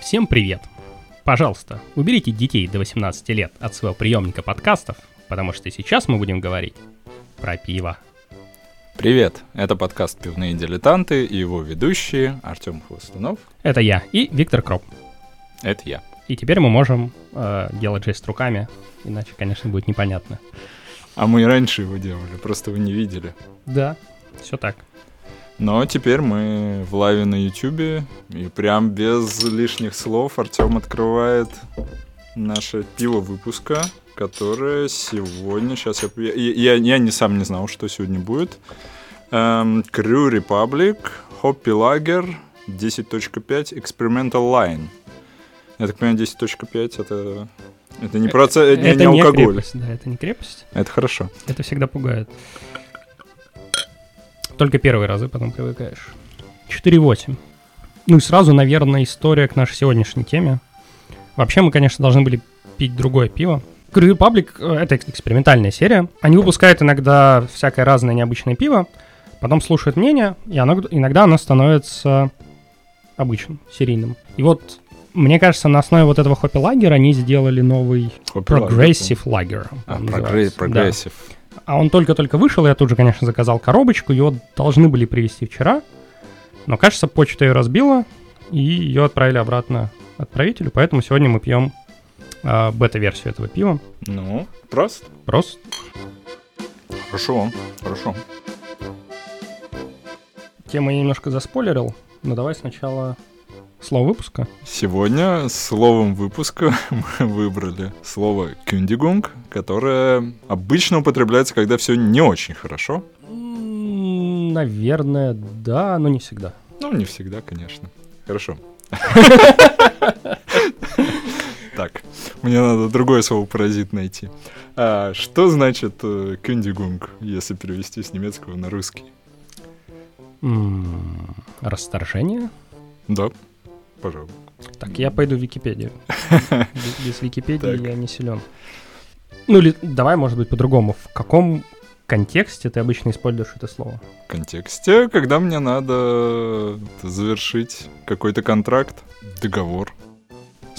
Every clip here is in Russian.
Всем привет! Пожалуйста, уберите детей до 18 лет от своего приемника подкастов, потому что сейчас мы будем говорить про пиво. Привет, это подкаст «Пивные дилетанты» и его ведущие Артем Хвостунов. Это я и Виктор Кроп. Это я. И теперь мы можем э, делать жест руками, иначе, конечно, будет непонятно. А мы и раньше его делали, просто вы не видели. Да, все так. Но теперь мы в лайве на Ютубе, и прям без лишних слов Артем открывает наше пиво выпуска, которое сегодня, сейчас я, я, я не сам не знал, что сегодня будет. Эм, Crew Republic, Hoppy Lager, 10.5, Experimental Line. Я так понимаю, 10.5 это... Это не, проце... это, это не, не алкоголь. Крепость, да, это не крепость. Это хорошо. Это всегда пугает. Только первые разы потом привыкаешь. 4.8. Ну и сразу, наверное, история к нашей сегодняшней теме. Вообще мы, конечно, должны были пить другое пиво. Crew Republic — это экспериментальная серия. Они выпускают иногда всякое разное необычное пиво, потом слушают мнение, и оно, иногда оно становится обычным, серийным. И вот, мне кажется, на основе вот этого хоппи лагера они сделали новый Progressive Lager. А, Progressive. Да. А он только-только вышел, я тут же, конечно, заказал коробочку, его должны были привезти вчера, но, кажется, почта ее разбила, и ее отправили обратно отправителю, поэтому сегодня мы пьем э, бета-версию этого пива. Ну, просто. Просто. Хорошо, хорошо. Тему я немножко заспойлерил, но давай сначала Слово выпуска? Сегодня словом выпуска мы выбрали слово «кюндигунг», которое обычно употребляется, когда все не очень хорошо. Наверное, да, но не всегда. Ну, не всегда, конечно. Хорошо. Так, мне надо другое слово паразит найти. А, что значит э, кюндигунг, если перевести с немецкого на русский? Расторжение? Да, пожалуй. Так, я пойду в Википедию. Без Википедии я не силен. Ну или давай, может быть, по-другому. В каком контексте ты обычно используешь это слово? В контексте, когда мне надо завершить какой-то контракт, договор.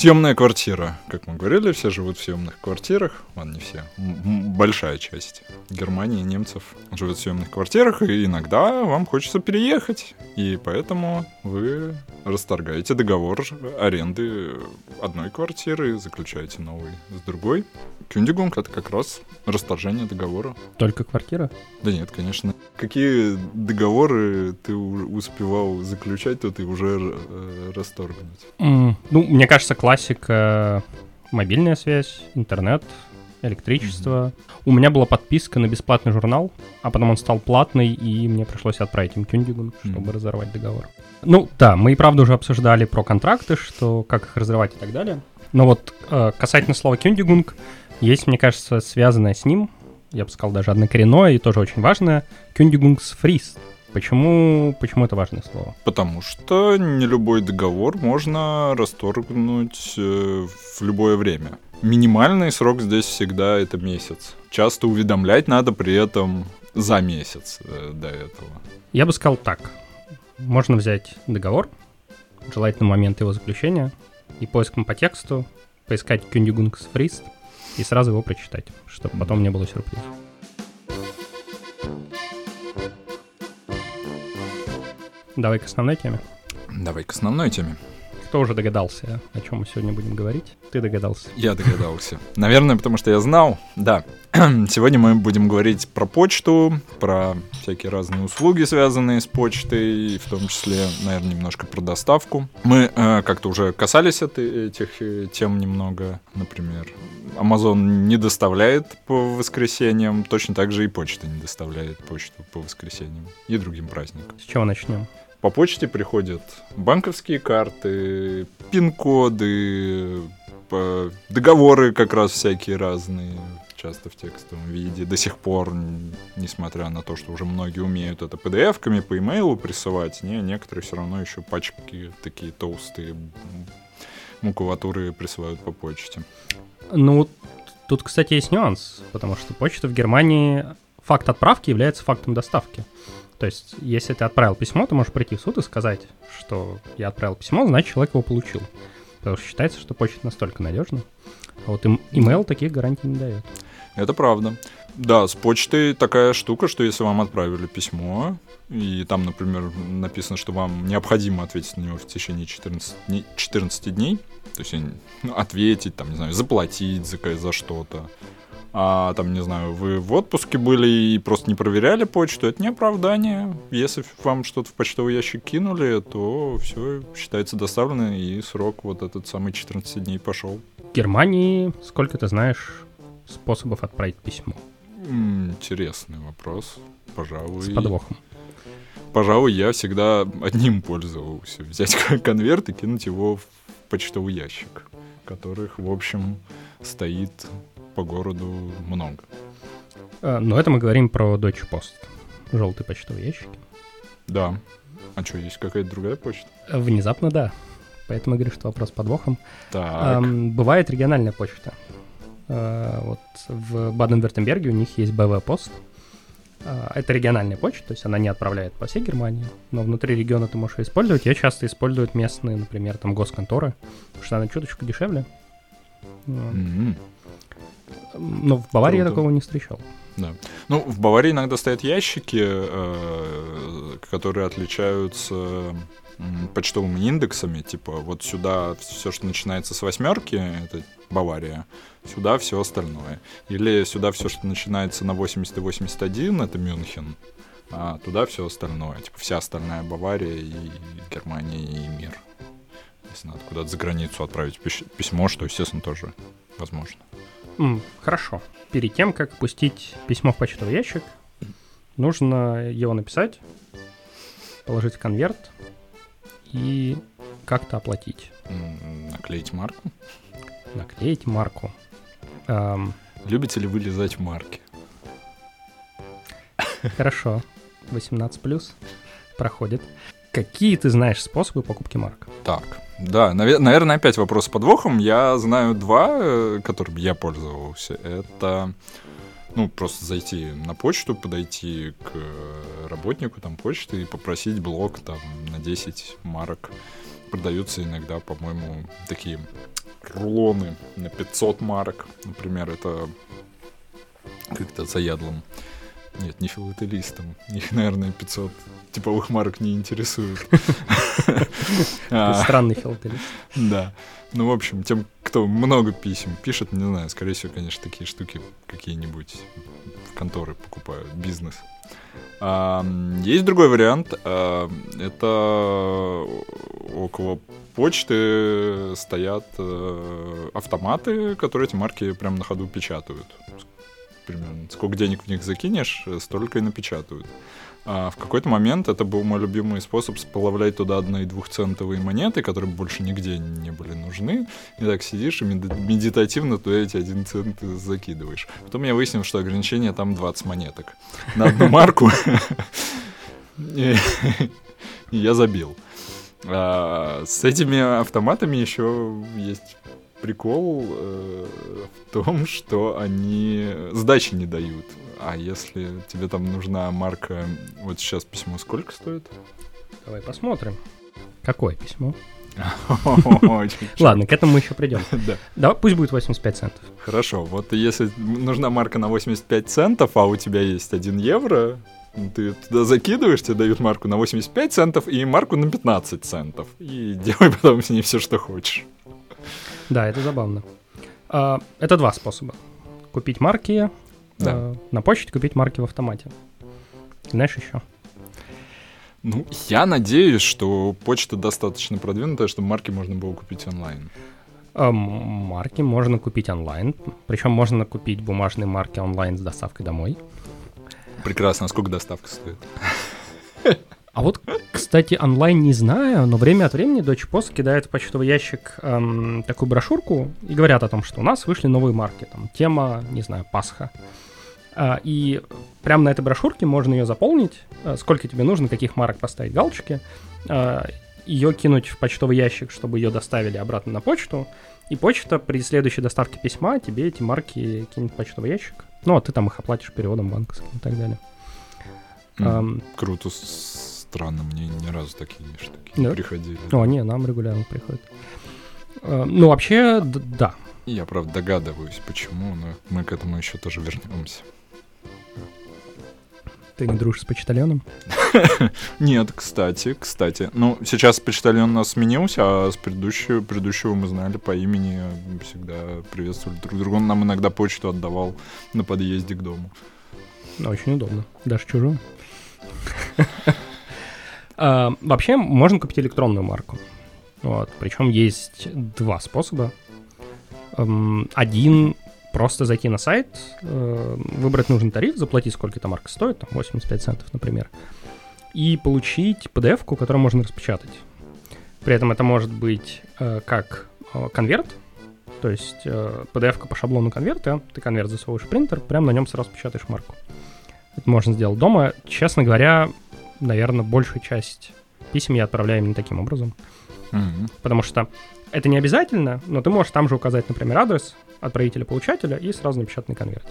Съемная квартира. Как мы говорили, все живут в съемных квартирах. Ладно, не все. Большая часть Германии, немцев живут в съемных квартирах, и иногда вам хочется переехать. И поэтому вы расторгаете договор аренды одной квартиры, заключаете новый с другой. Кюндигунг — это как раз расторжение договора. Только квартира? Да нет, конечно. Какие договоры ты успевал заключать, то ты уже э, расторгнуть? Mm, ну, мне кажется, классика — мобильная связь, интернет, электричество. Mm-hmm. У меня была подписка на бесплатный журнал, а потом он стал платный, и мне пришлось отправить им Кюндигунг, чтобы mm-hmm. разорвать договор. Ну да, мы и правда уже обсуждали про контракты, что как их разрывать и так далее. Но вот э, касательно слова Кюндигунг, есть, мне кажется, связанное с ним, я бы сказал, даже однокоренное и тоже очень важное, Кюндигунгсфрист. Почему, почему это важное слово? Потому что не любой договор можно расторгнуть э, в любое время. Минимальный срок здесь всегда это месяц. Часто уведомлять надо при этом за месяц э, до этого. Я бы сказал так. Можно взять договор, желательно момент его заключения, и поиском по тексту поискать Кюндигунгсфрист — и сразу его прочитать, чтобы потом не было сюрпризов. Давай к основной теме. Давай к основной теме. Кто уже догадался, о чем мы сегодня будем говорить? Ты догадался. Я догадался. Наверное, потому что я знал. Да. Сегодня мы будем говорить про почту, про всякие разные услуги, связанные с почтой, в том числе, наверное, немножко про доставку. Мы э, как-то уже касались этой, этих э, тем немного. Например, Amazon не доставляет по воскресеньям, точно так же и почта не доставляет почту по воскресеньям и другим праздникам. С чего начнем? По почте приходят банковские карты, пин-коды, договоры как раз всякие разные, часто в текстовом виде. До сих пор, несмотря на то, что уже многие умеют это PDF-ками по имейлу присылать, не, некоторые все равно еще пачки такие толстые макулатуры присылают по почте. Ну, тут, кстати, есть нюанс, потому что почта в Германии, факт отправки является фактом доставки. То есть, если ты отправил письмо, ты можешь прийти в суд и сказать, что я отправил письмо, значит, человек его получил. Потому что считается, что почта настолько надежна. А вот им email таких гарантий не дает. Это правда. Да, с почтой такая штука, что если вам отправили письмо, и там, например, написано, что вам необходимо ответить на него в течение 14 дней, 14 дней то есть ну, ответить, там, не знаю, заплатить за, за что-то, а там, не знаю, вы в отпуске были и просто не проверяли почту, это не оправдание. Если вам что-то в почтовый ящик кинули, то все считается доставлено, и срок вот этот самый 14 дней пошел. В Германии сколько ты знаешь способов отправить письмо? Интересный вопрос. Пожалуй. С подвохом. Пожалуй, я всегда одним пользовался. Взять конверт и кинуть его в почтовый ящик, которых, в общем, стоит по городу много. А, но это мы говорим про Deutsche Post. Желтые почтовые ящики. Да. А что, есть какая-то другая почта? Внезапно, да. Поэтому я говорю, что вопрос подвохом. Так. Эм, бывает региональная почта. Э, вот в Баден-Вертемберге у них есть БВ-пост. Э, это региональная почта, то есть она не отправляет по всей Германии, но внутри региона ты можешь ее использовать. Я часто использую местные, например, там госконторы, потому что она чуточку дешевле. Mm-hmm. Но в Баварии Круто. я такого не встречал. Да. Ну, в Баварии иногда стоят ящики, э, которые отличаются почтовыми индексами. Типа, вот сюда все, что начинается с восьмерки, это Бавария, сюда все остальное. Или сюда все, что начинается на 80 и 81, это Мюнхен, а туда все остальное. Типа, вся остальная Бавария и Германия и мир. Если надо куда-то за границу отправить письмо, что, естественно, тоже возможно. Mm, хорошо. Перед тем, как пустить письмо в почтовый ящик, нужно его написать, положить в конверт и как-то оплатить. Наклеить марку? Наклеить марку. Эм... Любите ли вы лизать марки? Хорошо. 18 плюс проходит. Какие ты знаешь способы покупки марок? Так, да, навер- наверное, опять вопрос с подвохом. Я знаю два, э, которыми я пользовался. Это, ну, просто зайти на почту, подойти к работнику там почты и попросить блок там на 10 марок. Продаются иногда, по-моему, такие рулоны на 500 марок. Например, это как-то заядлым нет, не филателистом. Их, наверное, 500 типовых марок не интересует. А. Странный филателист. Да. Ну, в общем, тем, кто много писем пишет, не знаю, скорее всего, конечно, такие штуки какие-нибудь в конторы покупают, бизнес. А, есть другой вариант. А, это около почты стоят э, автоматы, которые эти марки прямо на ходу печатают примерно. Сколько денег в них закинешь, э, столько и напечатают. А в какой-то момент это был мой любимый способ сплавлять туда одно- и двухцентовые монеты, которые больше нигде не были нужны. И так сидишь и медитативно туда эти один цент закидываешь. Потом я выяснил, что ограничение там 20 монеток на одну марку. И я забил. А с этими автоматами еще есть прикол э, в том, что они сдачи не дают. А если тебе там нужна марка... Вот сейчас письмо сколько стоит? Давай посмотрим. Какое письмо? Ладно, к этому мы еще придем. Да. Пусть будет 85 центов. Хорошо, вот если нужна марка на 85 центов, а у тебя есть 1 евро, ты туда закидываешь, тебе дают марку на 85 центов и марку на 15 центов. И делай потом с ней все, что хочешь. Да, это забавно. А, это два способа. Купить марки да. Э, на почте, купить марки в автомате. Знаешь еще? Ну, я надеюсь, что почта достаточно продвинутая, чтобы марки можно было купить онлайн. А, марки можно купить онлайн. Причем можно купить бумажные марки онлайн с доставкой домой. Прекрасно. А сколько доставка стоит? А вот, кстати, онлайн не знаю, но время от времени Deutsche Post кидает в почтовый ящик эм, такую брошюрку и говорят о том, что у нас вышли новые марки. Там тема, не знаю, Пасха. А, и прямо на этой брошюрке можно ее заполнить, а, сколько тебе нужно, каких марок поставить галочки. А, ее кинуть в почтовый ящик, чтобы ее доставили обратно на почту, и почта при следующей доставке письма тебе эти марки кинет в почтовый ящик. Ну, а ты там их оплатишь переводом банковским и так далее. Mm, круто, странно, мне ни разу такие штуки да? не приходили. О, не, нам регулярно приходят. Ну, вообще, да. Я, правда, догадываюсь, почему, но мы к этому еще тоже вернемся. Ты не дружишь с почтальоном? Нет, кстати, кстати. Ну, сейчас почтальон у нас сменился, а с предыдущего, предыдущего мы знали по имени, всегда приветствовали друг друга. Он нам иногда почту отдавал на подъезде к дому. Очень удобно. Даже чужую. А, вообще, можно купить электронную марку. Вот. Причем есть два способа. Один просто зайти на сайт, э, выбрать нужный тариф, заплатить сколько эта марка стоит, там 85 центов, например, и получить PDF-ку, которую можно распечатать. При этом это может быть э, как э, конверт, то есть PDF-ка по шаблону конверта, ты конверт засовываешь в принтер, прямо на нем сразу печатаешь марку. Это можно сделать дома. Честно говоря, наверное, большую часть писем я отправляю именно таким образом. Mm-hmm. Потому что это не обязательно, но ты можешь там же указать, например, адрес отправителя-получателя и сразу напечатанный конверт.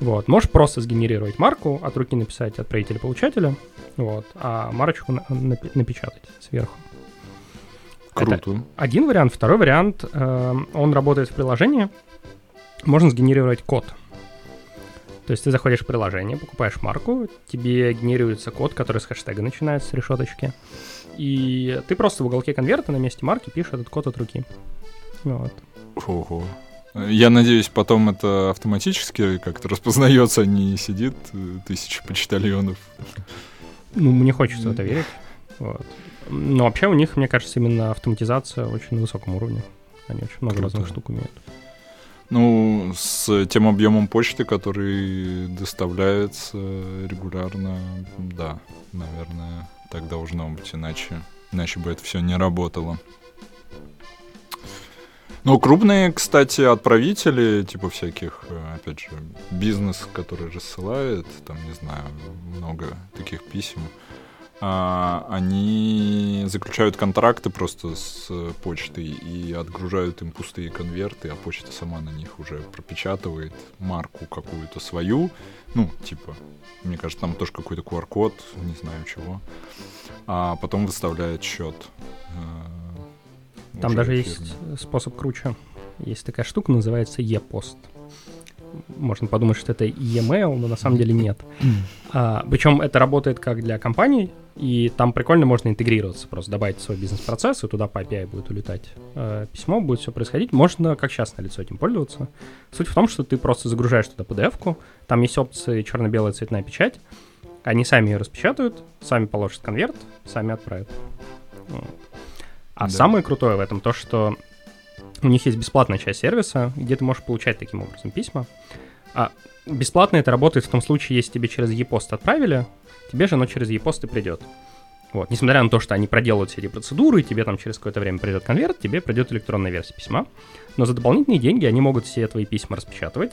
Вот. Можешь просто сгенерировать марку, от руки написать отправителя-получателя, вот, а марочку на- напечатать сверху. Круто. Это один вариант. Второй вариант, э, он работает в приложении. Можно сгенерировать код. То есть ты заходишь в приложение, покупаешь марку, тебе генерируется код, который с хэштега начинается, с решеточки. И ты просто в уголке конверта на месте марки пишешь этот код от руки. Вот. Ого. Я надеюсь, потом это автоматически как-то распознается, а не сидит э, тысяча почтальонов. Ну, мне хочется в это верить. Вот. Но вообще у них, мне кажется, именно автоматизация очень на высоком уровне. Они очень много Круто. разных штук умеют. Ну, с тем объемом почты, который доставляется регулярно, да, наверное, так должно быть, иначе, иначе бы это все не работало. Ну, крупные, кстати, отправители, типа всяких, опять же, бизнес, который рассылает, там, не знаю, много таких писем, они заключают контракты просто с почтой и отгружают им пустые конверты, а почта сама на них уже пропечатывает марку какую-то свою, ну, типа, мне кажется, там тоже какой-то QR-код, не знаю чего, а потом выставляет счет. Э, там даже фирме. есть способ круче. Есть такая штука, называется e-пост можно подумать, что это e-mail, но на самом деле нет. А, причем это работает как для компаний, и там прикольно можно интегрироваться, просто добавить свой бизнес-процесс, и туда по API будет улетать э, письмо, будет все происходить. Можно как частное лицо этим пользоваться. Суть в том, что ты просто загружаешь туда PDF-ку, там есть опции черно-белая цветная печать, они сами ее распечатают, сами положат конверт, сами отправят. А да. самое крутое в этом то, что у них есть бесплатная часть сервиса, где ты можешь получать таким образом письма. А бесплатно это работает в том случае, если тебе через e-пост отправили, тебе же оно через e-пост и придет. Вот. Несмотря на то, что они проделают все эти процедуры, и тебе там через какое-то время придет конверт, тебе придет электронная версия письма. Но за дополнительные деньги они могут все твои письма распечатывать,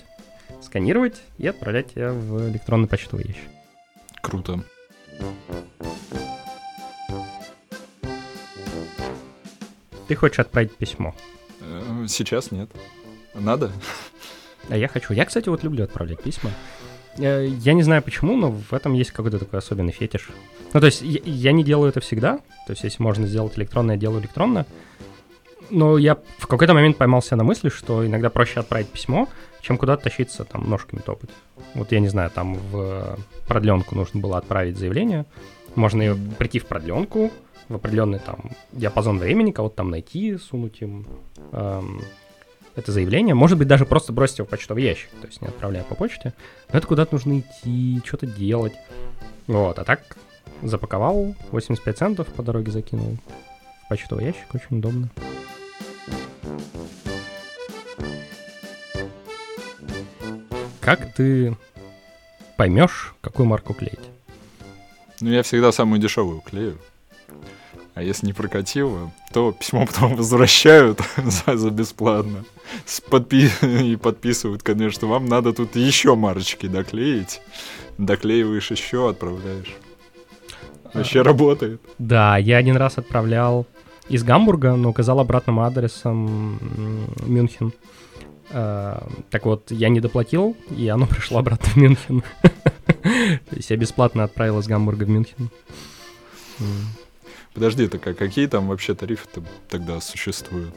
сканировать и отправлять тебя в электронный почтовый ящик. Круто. Ты хочешь отправить письмо? Э, сейчас нет. Надо? А я хочу. Я, кстати, вот люблю отправлять письма. Э, я не знаю почему, но в этом есть какой-то такой особенный фетиш. Ну, то есть я, я не делаю это всегда. То есть если можно сделать электронно, я делаю электронно. Но я в какой-то момент поймался на мысли, что иногда проще отправить письмо, чем куда-то тащиться, там, ножками топать. Вот я не знаю, там в продленку нужно было отправить заявление. Можно ее прийти в продленку, в определенный там диапазон времени, кого-то там найти, сунуть им эм, это заявление. Может быть, даже просто бросить его в почтовый ящик, то есть не отправляя по почте. Но это куда-то нужно идти, что-то делать. Вот, а так запаковал, 85 центов по дороге закинул в почтовый ящик, очень удобно. Как ты поймешь, какую марку клеить? Ну, я всегда самую дешевую клею. А если не прокатило, то письмо потом возвращают за, за бесплатно. С подпи и подписывают, конечно, вам надо тут еще марочки доклеить. Доклеиваешь еще, отправляешь. Вообще работает. Да, я один раз отправлял из Гамбурга, но указал обратным адресом Мюнхен. А, так вот, я не доплатил, и оно пришло обратно в Мюнхен. То есть я бесплатно отправил из Гамбурга в Мюнхен. Подожди, так а какие там вообще тарифы тогда существуют?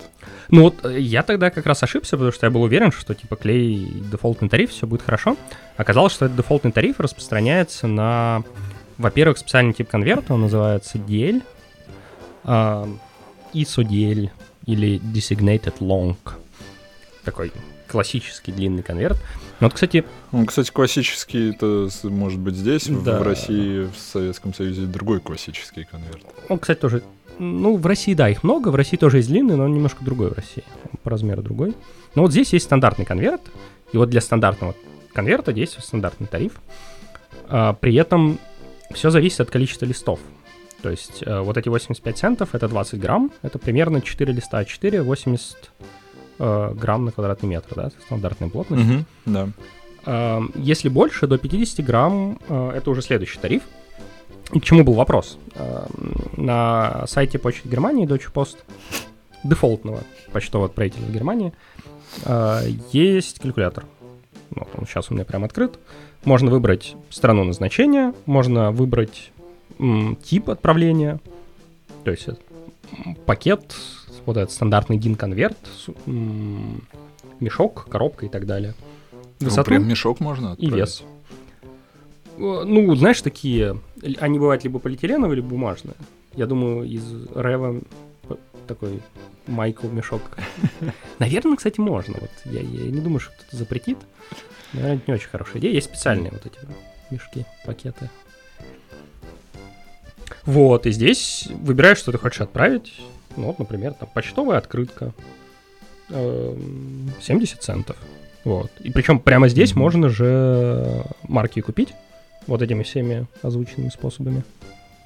Ну вот э, я тогда как раз ошибся, потому что я был уверен, что типа клей дефолтный тариф, все будет хорошо. Оказалось, что этот дефолтный тариф распространяется на, во-первых, специальный тип конверта, он называется DL, uh, ISO DL или Designated Long. Такой классический длинный конверт. Ну, вот, кстати... Он, кстати, классический, это может быть здесь, да. в России, в Советском Союзе другой классический конверт. Он, кстати, тоже... Ну, в России, да, их много, в России тоже есть длинный, но он немножко другой в России, по размеру другой. Но вот здесь есть стандартный конверт, и вот для стандартного конверта действует стандартный тариф. А, при этом все зависит от количества листов. То есть а, вот эти 85 центов — это 20 грамм, это примерно 4 листа, 4, 80 э, грамм на квадратный метр, да, стандартная плотность. Угу, да. Э, если больше, до 50 грамм, э, это уже следующий тариф. И к чему был вопрос? Э, на сайте Почты Германии, Deutsche Post, дефолтного почтового отправителя в Германии, э, есть калькулятор. Вот он сейчас у меня прям открыт. Можно выбрать страну назначения, можно выбрать м, тип отправления, то есть пакет вот этот стандартный DIN-конверт, мешок, коробка и так далее. Ну, Высоту ну, прям мешок можно отправить. И вес. Э, ну, знаешь, такие, они бывают либо полиэтиленовые, либо бумажные. Я думаю, из Рева такой майку мешок. Наверное, кстати, можно. Вот я, я не думаю, что кто-то запретит. Наверное, это не очень хорошая идея. Есть специальные вот эти мешки, пакеты. Вот, и здесь выбираешь, что ты хочешь отправить. Ну, вот, например, там почтовая открытка. 70 эм, центов. Вот. И причем прямо здесь mm-hmm. можно же марки купить вот этими всеми озвученными способами.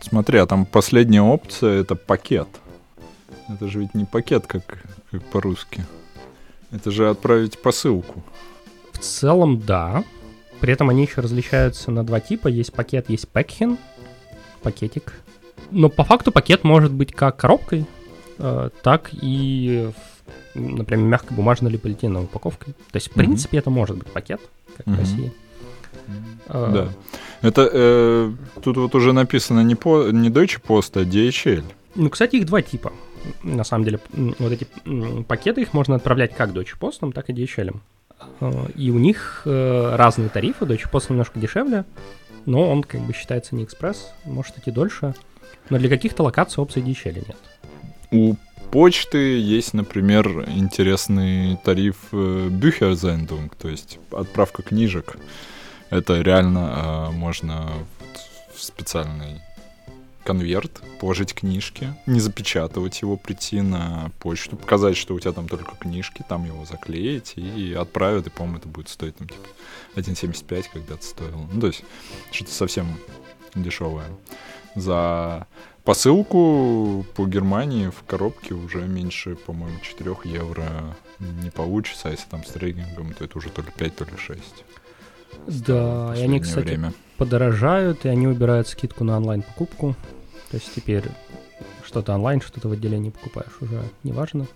Смотри, а там последняя опция это пакет. Это же ведь не пакет, как, как по-русски. Это же отправить посылку. В целом, да. При этом они еще различаются на два типа. Есть пакет, есть пэкхен. Пакетик. Но по факту пакет может быть как коробкой, так и, например, мягкой бумажной или полиэтиленовой упаковкой. То есть, в принципе, mm-hmm. это может быть пакет, как mm-hmm. в России. Э, да. Это э, тут вот уже написано не, по, не Deutsche Post, а DHL. Ну, кстати, их два типа. На самом деле, вот эти пакеты, их можно отправлять как Deutsche Post, так и DHL. Э, и у них разные тарифы. Deutsche Post немножко дешевле, но он как бы считается не экспресс, может идти дольше. Но для каких-то локаций опций DHL нет. У почты есть, например, интересный тариф э, Büchersendung, то есть отправка книжек. Это реально э, можно в специальный конверт, положить книжки, не запечатывать его, прийти на почту, показать, что у тебя там только книжки, там его заклеить и отправят, и, по-моему, это будет стоить там типа 1,75 когда-то стоило. Ну, то есть что-то совсем дешевое. За посылку по Германии в коробке уже меньше, по-моему, 4 евро не получится, а если там с трейдингом, то это уже то ли 5, то ли 6. Да, и они, кстати, время. подорожают, и они убирают скидку на онлайн-покупку. То есть теперь что-то онлайн, что-то в отделении покупаешь уже неважно.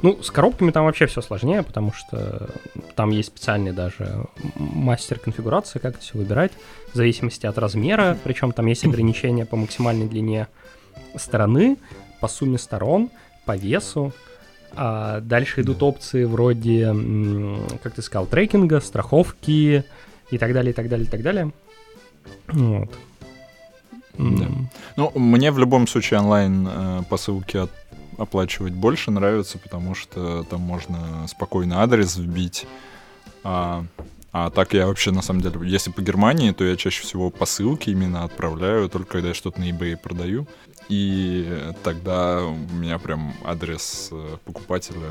Ну, с коробками там вообще все сложнее, потому что там есть специальный даже мастер конфигурации, как это все выбирать, в зависимости от размера, причем там есть ограничения по максимальной длине стороны, по сумме сторон, по весу. А дальше идут опции вроде, как ты сказал, трекинга, страховки и так далее, и так далее, и так далее. Вот. Да. Ну, мне в любом случае онлайн э, посылки от оплачивать больше нравится, потому что там можно спокойно адрес вбить. А, а так я вообще, на самом деле, если по Германии, то я чаще всего посылки именно отправляю, только когда я что-то на eBay продаю. И тогда у меня прям адрес э, покупателя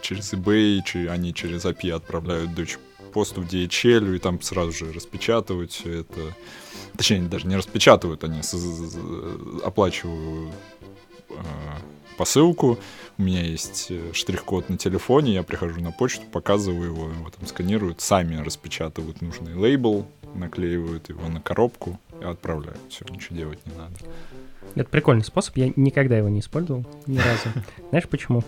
через eBay, они через API отправляют Deutsche Post в DHL, и там сразу же распечатывают все это. Точнее, даже не распечатывают, они оплачивают Э, посылку, у меня есть э, штрих-код на телефоне, я прихожу на почту, показываю его, его там сканируют, сами распечатывают нужный лейбл, наклеивают его на коробку и отправляют. Все, ничего делать не надо. Это прикольный способ, я никогда его не использовал ни разу. Знаешь почему?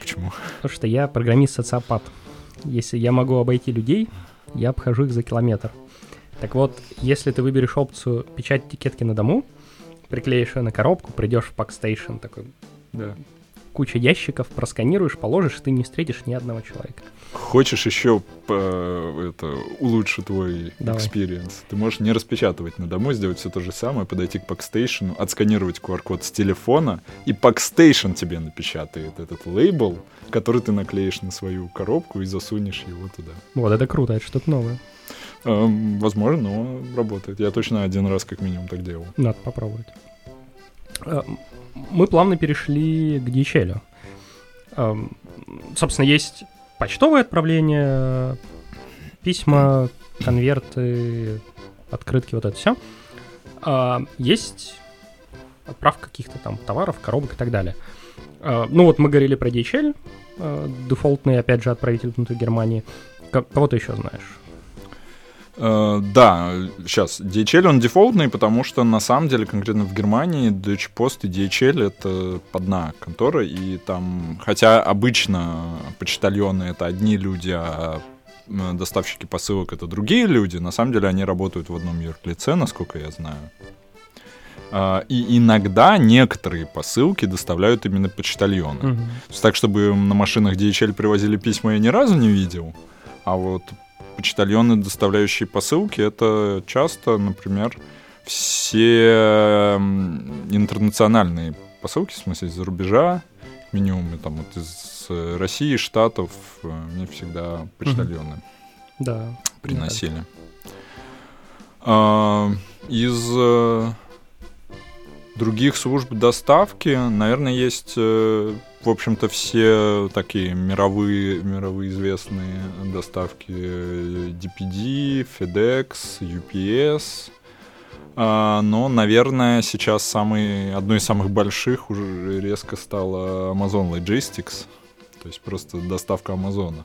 Почему? Потому что я программист-социопат. Если я могу обойти людей, я обхожу их за километр. Так вот, если ты выберешь опцию печать этикетки на дому, приклеишь ее на коробку, придешь в Packstation, такой Да. Куча ящиков, просканируешь, положишь, и ты не встретишь ни одного человека. Хочешь еще по- это, улучшить твой experience? Ты можешь не распечатывать на дому, сделать все то же самое, подойти к Packstation, отсканировать QR-код с телефона, и Packstation тебе напечатает этот лейбл, который ты наклеишь на свою коробку и засунешь его туда. Вот, это круто, это что-то новое. Эм, возможно, но работает. Я точно один раз как минимум так делал. Надо попробовать. Э, Мы плавно перешли к DHL. Эм, Собственно, есть почтовое отправление, письма, конверты, открытки, вот это все. Есть отправка каких-то там товаров, коробок и так далее. Э, Ну вот мы говорили про DHL, э, дефолтный, опять же, отправитель внутри Германии. Ко- Кого ты еще знаешь? Э, да, сейчас. DHL он дефолтный, потому что на самом деле конкретно в Германии Deutsche Post и DHL это одна контора, и там, хотя обычно почтальоны это одни люди, а м, доставщики посылок это другие люди, на самом деле они работают в одном юрлице, насколько я знаю. А, И иногда некоторые посылки доставляют именно почтальоны. Есть Так, чтобы на машинах DHL привозили письма, я ни разу не видел. А вот почтальоны, доставляющие посылки, это часто, например, все интернациональные посылки, в смысле, из-за рубежа, минимум там вот из России, Штатов, э, мне всегда почтальоны Да. приносили. А, Из э, других служб доставки, наверное, есть, э, в общем-то, все такие мировые, мировые известные доставки э, DPD, FedEx, UPS. А, Но, наверное, сейчас самый, одной из самых больших уже резко стала Amazon Logistics. То есть просто доставка Амазона.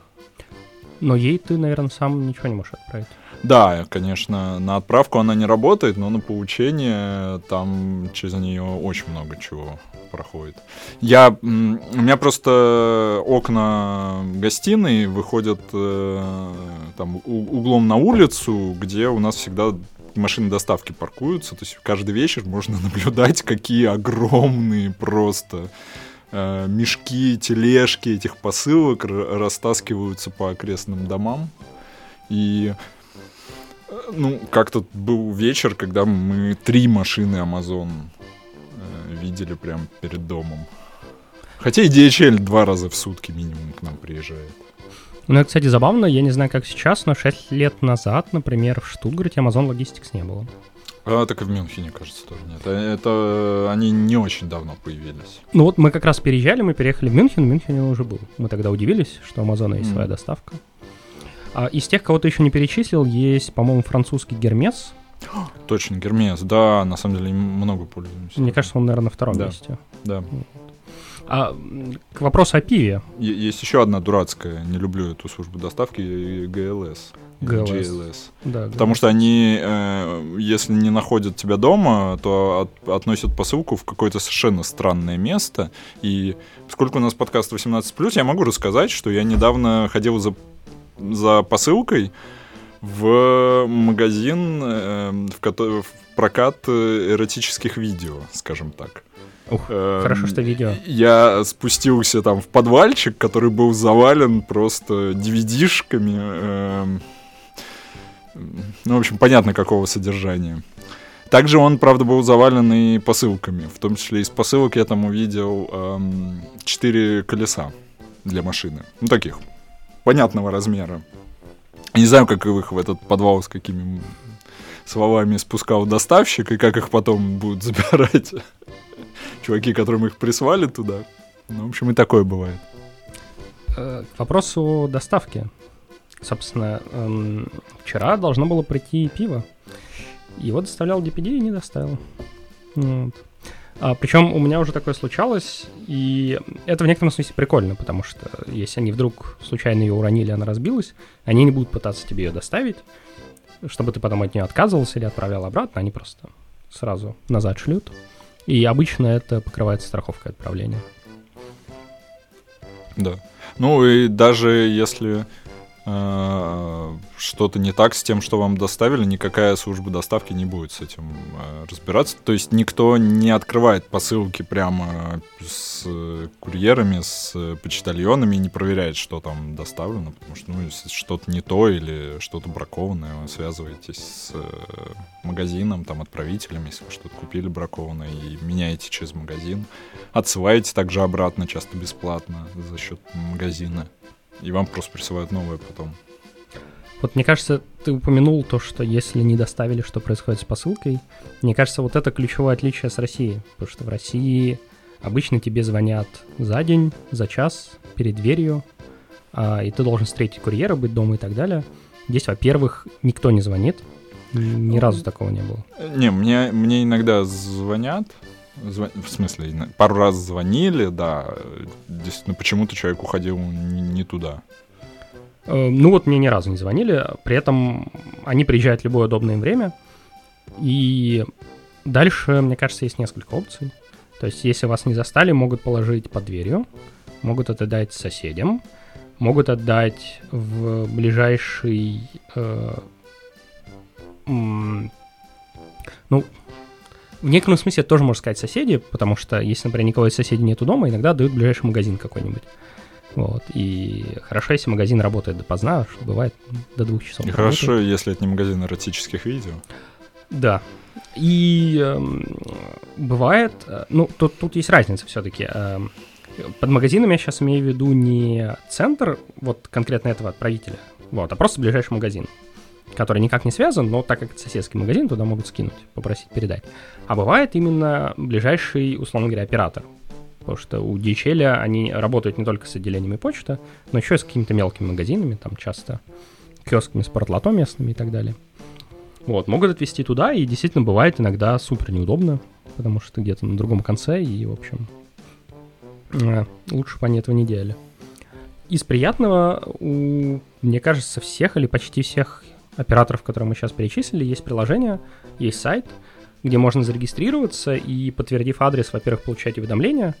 Но ей ты, наверное, сам ничего не можешь отправить. Да, конечно, на отправку она не работает, но на получение там через нее очень много чего проходит. Я, у меня просто окна гостиной выходят э, там углом на улицу, где у нас всегда машины доставки паркуются. То есть каждый вечер можно наблюдать, какие огромные просто э, мешки, тележки этих посылок растаскиваются по окрестным домам. И ну, как-то был вечер, когда мы три машины Amazon э, видели прямо перед домом. Хотя и DHL два раза в сутки минимум к нам приезжает. Ну, это, кстати, забавно, я не знаю, как сейчас, но 6 лет назад, например, в Штутгарте Amazon Logistics не было. А, так и в Мюнхене, кажется, тоже нет. А Это они не очень давно появились. Ну вот мы как раз переезжали, мы переехали в Мюнхен, в Мюнхене уже был. Мы тогда удивились, что у Амазона есть Мгм. своя доставка. А из тех, кого ты еще не перечислил, есть, по-моему, французский Гермес. Точно, Гермес, да, на самом деле много пользуемся. Мне кажется, он, наверное, на втором Да. месте. Да. А к вопросу о пиве. Есть еще одна дурацкая, не люблю эту службу доставки, GLS. или GLS. GLS. Да, Потому что они, э, если не находят тебя дома, то от- относят посылку в какое-то совершенно странное место. И поскольку у нас подкаст 18+, я могу рассказать, что я недавно ходил за, за посылкой в магазин, э, в, кото- в прокат э, эротических видео, скажем так. Ух, Эм, хорошо, что видео. Я спустился там в подвальчик, который был завален просто DVD-шками. эм, ну, в общем, понятно, какого содержания. Также он, правда, был завален и посылками. В том числе из посылок я там увидел эм, четыре колеса для машины. Ну, таких, понятного размера. Не знаю, как их в этот подвал с какими словами спускал доставщик, и как их потом будут забирать чуваки, которым их прислали туда. Ну, в общем, и такое бывает. Э, К вопросу о доставке. Собственно, эм, вчера должно было прийти пиво. Его доставлял DPD и не доставил. Вот. А, причем у меня уже такое случалось, и это в некотором смысле прикольно, потому что если они вдруг случайно ее уронили, она разбилась, они не будут пытаться тебе ее доставить. чтобы ты потом от нее отказывался или отправлял обратно, они просто сразу назад шлют. И обычно это покрывается страховкой отправления. Да. Ну и даже если что-то не так с тем, что вам доставили, никакая служба доставки не будет с этим э, разбираться. То есть никто не открывает посылки прямо с курьерами, с почтальонами и не проверяет, что там доставлено, потому что ну, если что-то не то или что-то бракованное, вы связываетесь с э, магазином, там, отправителем, если вы что-то купили бракованное и меняете через магазин. Отсылаете также обратно, часто бесплатно за счет магазина. И вам просто присылают новое потом. Вот мне кажется, ты упомянул то, что если не доставили, что происходит с посылкой. Мне кажется, вот это ключевое отличие с Россией. Потому что в России обычно тебе звонят за день, за час, перед дверью, а, и ты должен встретить курьера, быть дома и так далее. Здесь, во-первых, никто не звонит. Ни разу такого не было. Не, мне, мне иногда звонят, Звон... В смысле, пару раз звонили, да. Действительно, почему-то человек уходил не, не туда. Э, ну вот мне ни разу не звонили, при этом они приезжают в любое удобное им время. И дальше, мне кажется, есть несколько опций. То есть, если вас не застали, могут положить под дверью, могут отдать соседям, могут отдать в ближайший... Э, ну, в некотором смысле это тоже можно сказать соседи, потому что если, например, никого из соседей нету дома, иногда дают ближайший магазин какой-нибудь. Вот. И хорошо, если магазин работает допоздна, что бывает до двух часов. И хорошо, если это не магазин эротических видео. Да. И э, бывает, ну, тут, тут есть разница все-таки. Э, под магазином я сейчас имею в виду не центр вот конкретно этого отправителя, вот, а просто ближайший магазин который никак не связан, но так как это соседский магазин, туда могут скинуть, попросить передать. А бывает именно ближайший, условно говоря, оператор. Потому что у DHL они работают не только с отделениями почты, но еще и с какими-то мелкими магазинами, там часто киосками с портлото местными и так далее. Вот, могут отвезти туда, и действительно бывает иногда супер неудобно, потому что где-то на другом конце, и, в общем, э, лучше бы они этого не делали. Из приятного, у, мне кажется, всех или почти всех операторов, которые мы сейчас перечислили, есть приложение, есть сайт, где можно зарегистрироваться и, подтвердив адрес, во-первых, получать уведомления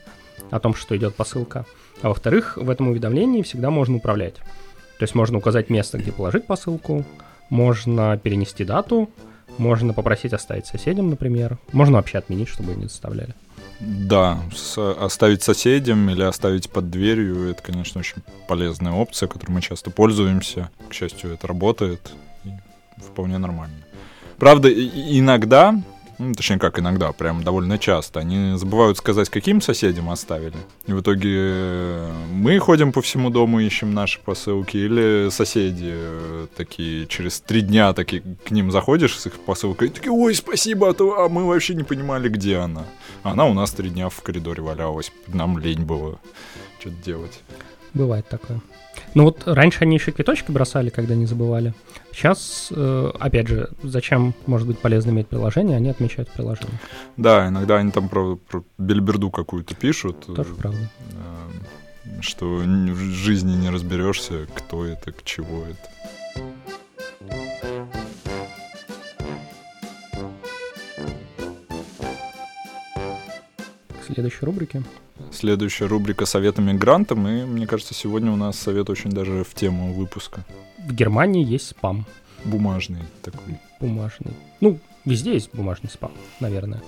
о том, что идет посылка, а во-вторых, в этом уведомлении всегда можно управлять. То есть можно указать место, где положить посылку, можно перенести дату, можно попросить оставить соседям, например. Можно вообще отменить, чтобы не доставляли. Да, оставить соседям или оставить под дверью, это, конечно, очень полезная опция, которой мы часто пользуемся. К счастью, это работает вполне нормально. Правда, иногда, ну, точнее, как иногда, прям довольно часто, они забывают сказать, каким соседям оставили. И в итоге э, мы ходим по всему дому, ищем наши посылки, или соседи э, такие через три дня такие к ним заходишь с их посылкой, и такие, ой, спасибо, а, то, а мы вообще не понимали, где она. Она у нас три дня в коридоре валялась, нам лень было что-то делать. Бывает такое. Ну вот раньше они еще квиточки бросали, когда не забывали. Сейчас, э, опять же, зачем может быть полезно иметь приложение, они отмечают приложение. Да, иногда они там про, про бельберду какую-то пишут. Тоже правда. Э, что в жизни не разберешься, кто это, к чего это. Следующей рубрике следующая рубрика «Советы мигрантам», и, мне кажется, сегодня у нас совет очень даже в тему выпуска. В Германии есть спам. Бумажный такой. Бумажный. Ну, везде есть бумажный спам, наверное.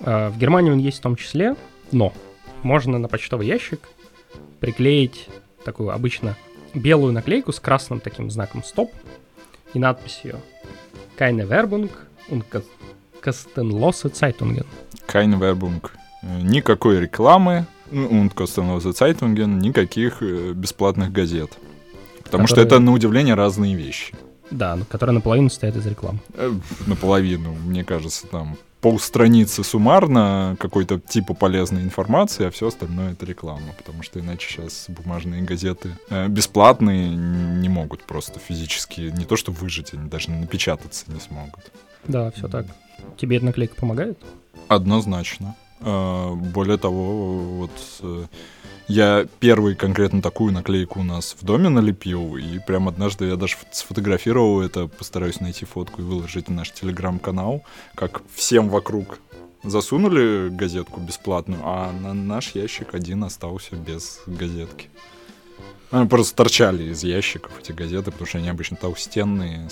А, в Германии он есть в том числе, но можно на почтовый ящик приклеить такую обычно белую наклейку с красным таким знаком «Стоп» и надписью «Keine Werbung und kostenlose Zeitungen». Keine Werbung никакой рекламы, und kostenlose Zeitungen, никаких э, бесплатных газет. Потому которые... что это, на удивление, разные вещи. Да, которые наполовину стоят из рекламы. Э, наполовину, мне кажется, там полстраницы суммарно какой-то типа полезной информации, а все остальное это реклама, потому что иначе сейчас бумажные газеты э, бесплатные не могут просто физически, не то что выжить, они даже напечататься не смогут. Да, все так. Тебе эта наклейка помогает? Однозначно. А, более того, вот э, Я первый конкретно такую наклейку у нас в доме налепил, и прям однажды я даже сфотографировал это, постараюсь найти фотку и выложить в наш телеграм-канал, как всем вокруг засунули газетку бесплатную, а на наш ящик один остался без газетки. Они просто торчали из ящиков эти газеты, потому что они обычно толстенные,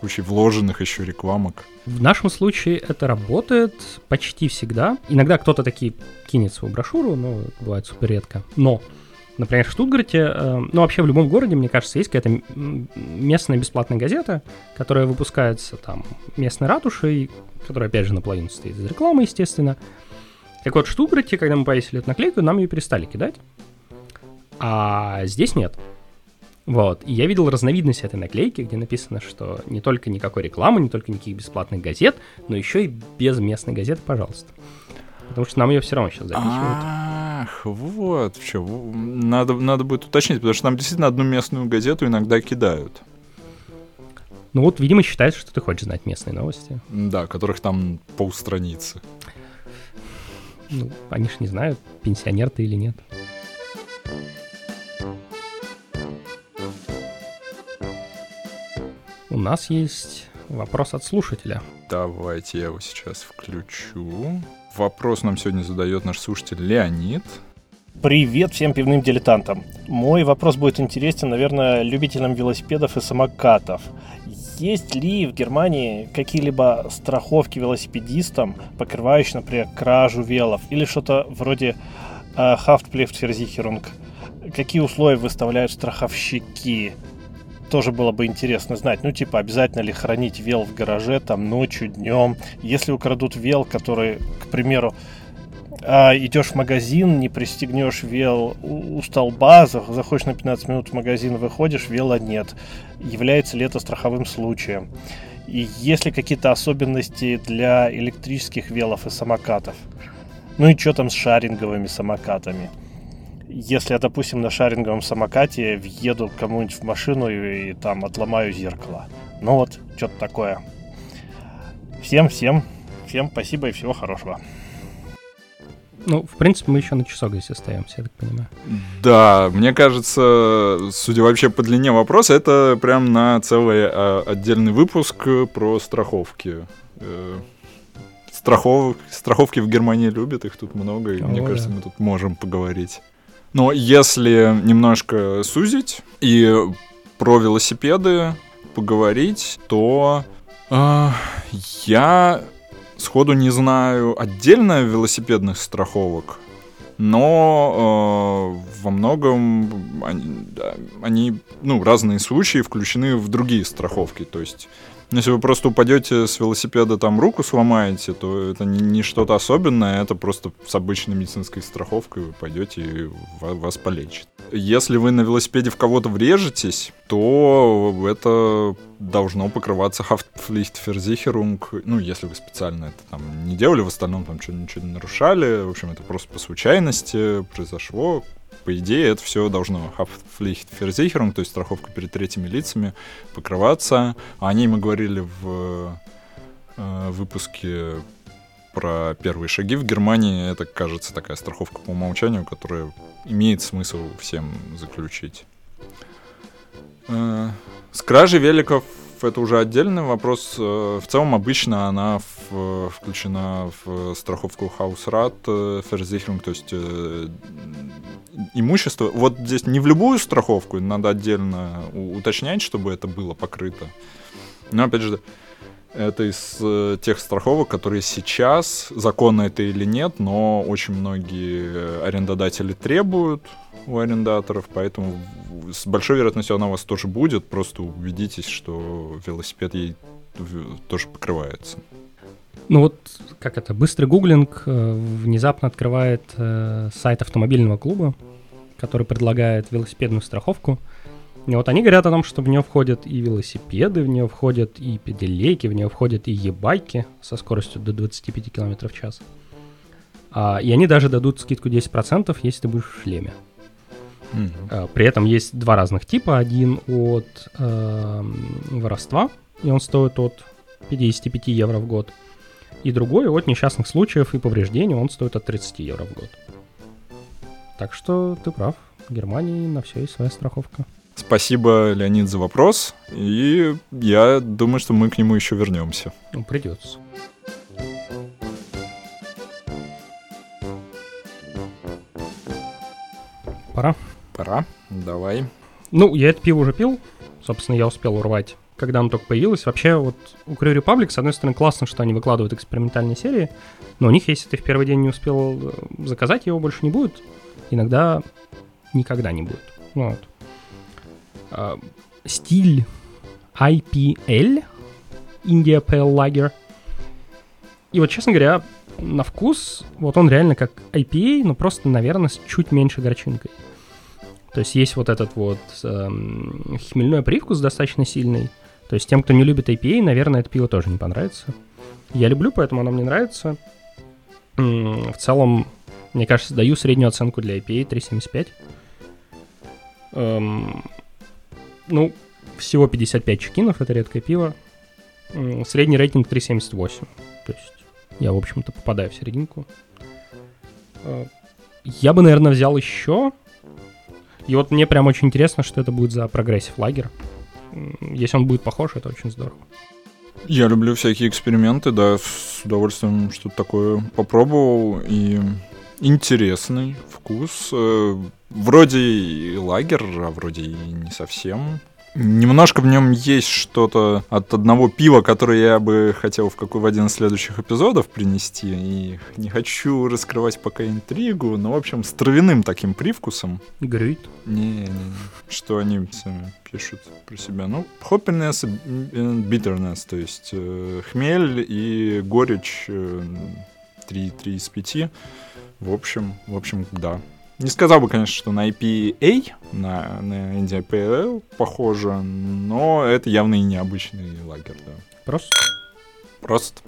кучей вложенных еще рекламок. В нашем случае это работает почти всегда. Иногда кто-то таки кинет свою брошюру, но бывает супер редко. Но, например, в Штутгарте, э, ну вообще в любом городе, мне кажется, есть какая-то местная бесплатная газета, которая выпускается там местной ратушей, которая опять же наполовину состоит из рекламы, естественно. Так вот, в Штутгарте, когда мы повесили эту наклейку, нам ее перестали кидать. А здесь нет. Вот. И я видел разновидность этой наклейки, где написано, что не только никакой рекламы, не только никаких бесплатных газет, но еще и без местной газеты, пожалуйста. Потому что нам ее все равно сейчас запихивают. Ах, вот в чем. Надо, надо будет уточнить, потому что нам действительно одну местную газету иногда кидают. Ну вот, видимо, считается, что ты хочешь знать местные новости. Да, которых там полстраницы. Ну, они ж не знают, пенсионер ты или нет. Нас есть вопрос от слушателя. Давайте я его сейчас включу. Вопрос нам сегодня задает наш слушатель Леонид. Привет всем пивным дилетантам. Мой вопрос будет интересен, наверное, любителям велосипедов и самокатов. Есть ли в Германии какие-либо страховки велосипедистам, покрывающие, например, кражу велов или что-то вроде э, Haftpflichtversicherung? Какие условия выставляют страховщики? Тоже было бы интересно знать. Ну, типа, обязательно ли хранить вел в гараже, там, ночью, днем. Если украдут вел, который, к примеру, а, идешь в магазин, не пристегнешь вел у, у столба, заходишь на 15 минут в магазин, выходишь, вела нет. Является ли это страховым случаем? И есть ли какие-то особенности для электрических велов и самокатов? Ну и что там с шаринговыми самокатами? Если я, допустим, на шаринговом самокате въеду кому-нибудь в машину и, и там отломаю зеркало. Ну вот, что-то такое. Всем-всем, всем спасибо и всего хорошего. Ну, в принципе, мы еще на часок здесь остаемся, я так понимаю. Да, мне кажется, судя вообще по длине вопроса, это прям на целый а, отдельный выпуск про страховки. Э, страхов... Страховки в Германии любят, их тут много, и О, мне да. кажется, мы тут можем поговорить. Но если немножко сузить и про велосипеды поговорить, то э, я сходу не знаю отдельно велосипедных страховок, но э, во многом они, они, ну, разные случаи включены в другие страховки. То есть если вы просто упадете с велосипеда, там руку сломаете, то это не, не что-то особенное, это просто с обычной медицинской страховкой вы пойдете и вас, полечат. Если вы на велосипеде в кого-то врежетесь, то это должно покрываться Haftpflichtversicherung, ну, если вы специально это там не делали, в остальном там что ничего не нарушали, в общем, это просто по случайности произошло, по идее, это все должно Haftpflichtversicherung, то есть страховка перед третьими лицами, покрываться. О ней мы говорили в э, выпуске про первые шаги в Германии. Это, кажется, такая страховка по умолчанию, которая имеет смысл всем заключить. Э, с кражей великов это уже отдельный вопрос. Э, в целом, обычно она в, включена в страховку Hausrat э, Versicherung, то есть э, имущество. Вот здесь не в любую страховку, надо отдельно уточнять, чтобы это было покрыто. Но опять же, это из э, тех страховок, которые сейчас, законно это или нет, но очень многие арендодатели требуют у арендаторов, поэтому с большой вероятностью она у вас тоже будет. Просто убедитесь, что велосипед ей тоже покрывается. Ну вот, как это, быстрый гуглинг э, внезапно открывает э, сайт автомобильного клуба, который предлагает велосипедную страховку. И вот они говорят о том, что в нее входят и велосипеды, в нее входят и педелейки, в нее входят и e-байки со скоростью до 25 км в час. А, и они даже дадут скидку 10%, если ты будешь в шлеме. Mm-hmm. При этом есть два разных типа. Один от э, воровства, и он стоит от 55 евро в год. И другой от несчастных случаев и повреждений, он стоит от 30 евро в год. Так что ты прав. В Германии на все есть своя страховка. Спасибо, Леонид, за вопрос. И я думаю, что мы к нему еще вернемся. Ну, придется. Пора. Пора. Давай. Ну, я это пиво уже пил. Собственно, я успел урвать, когда оно только появилось. Вообще, вот у Crew Republic, с одной стороны, классно, что они выкладывают экспериментальные серии, но у них, если ты в первый день не успел э, заказать, его больше не будет. Иногда никогда не будет. Ну Вот. А, стиль IPL, India Pale Lager. И вот, честно говоря, на вкус, вот он реально как IPA, но просто, наверное, с чуть меньше горчинкой. То есть есть вот этот вот эм, хмельной привкус достаточно сильный. То есть тем, кто не любит IPA, наверное, это пиво тоже не понравится. Я люблю, поэтому оно мне нравится. В целом, мне кажется, даю среднюю оценку для IPA 3,75. Эм, ну, всего 55 чекинов, это редкое пиво. Средний рейтинг 3,78. То есть я, в общем-то, попадаю в серединку. Э, Я бы, наверное, взял еще. И вот мне прям очень интересно, что это будет за progressive лагер. Если он будет похож, это очень здорово. Я люблю всякие эксперименты, да, с удовольствием что-то такое попробовал. И интересный вкус. Вроде и лагер, а вроде и не совсем. Немножко в нем есть что-то от одного пива, которое я бы хотел в какой в один из следующих эпизодов принести. И не хочу раскрывать пока интригу, но, в общем, с травяным таким привкусом. Грюит. Не-не-не. Что они сами пишут про себя? Ну, hoppiness and bitterness, то есть э, хмель и горечь э, 3, 3 из 5. В общем, в общем, да. Не сказал бы, конечно, что на IPA, на, на India Ale похоже, но это явно и необычный лагерь, да. Просто. Просто.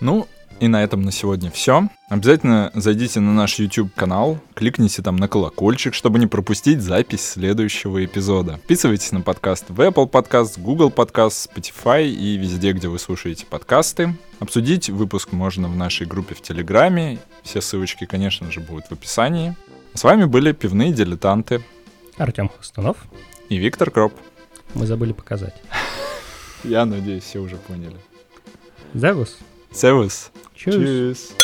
Ну, и на этом на сегодня все. Обязательно зайдите на наш YouTube канал, кликните там на колокольчик, чтобы не пропустить запись следующего эпизода. Подписывайтесь на подкаст в Apple Podcast, Google Podcast, Spotify и везде, где вы слушаете подкасты. Обсудить выпуск можно в нашей группе в Телеграме. Все ссылочки, конечно же, будут в описании. С вами были пивные дилетанты Артем Хостунов. и Виктор Кроп. Мы забыли показать. Я надеюсь, все уже поняли. Зевус. Servus. Чус. Tschüss.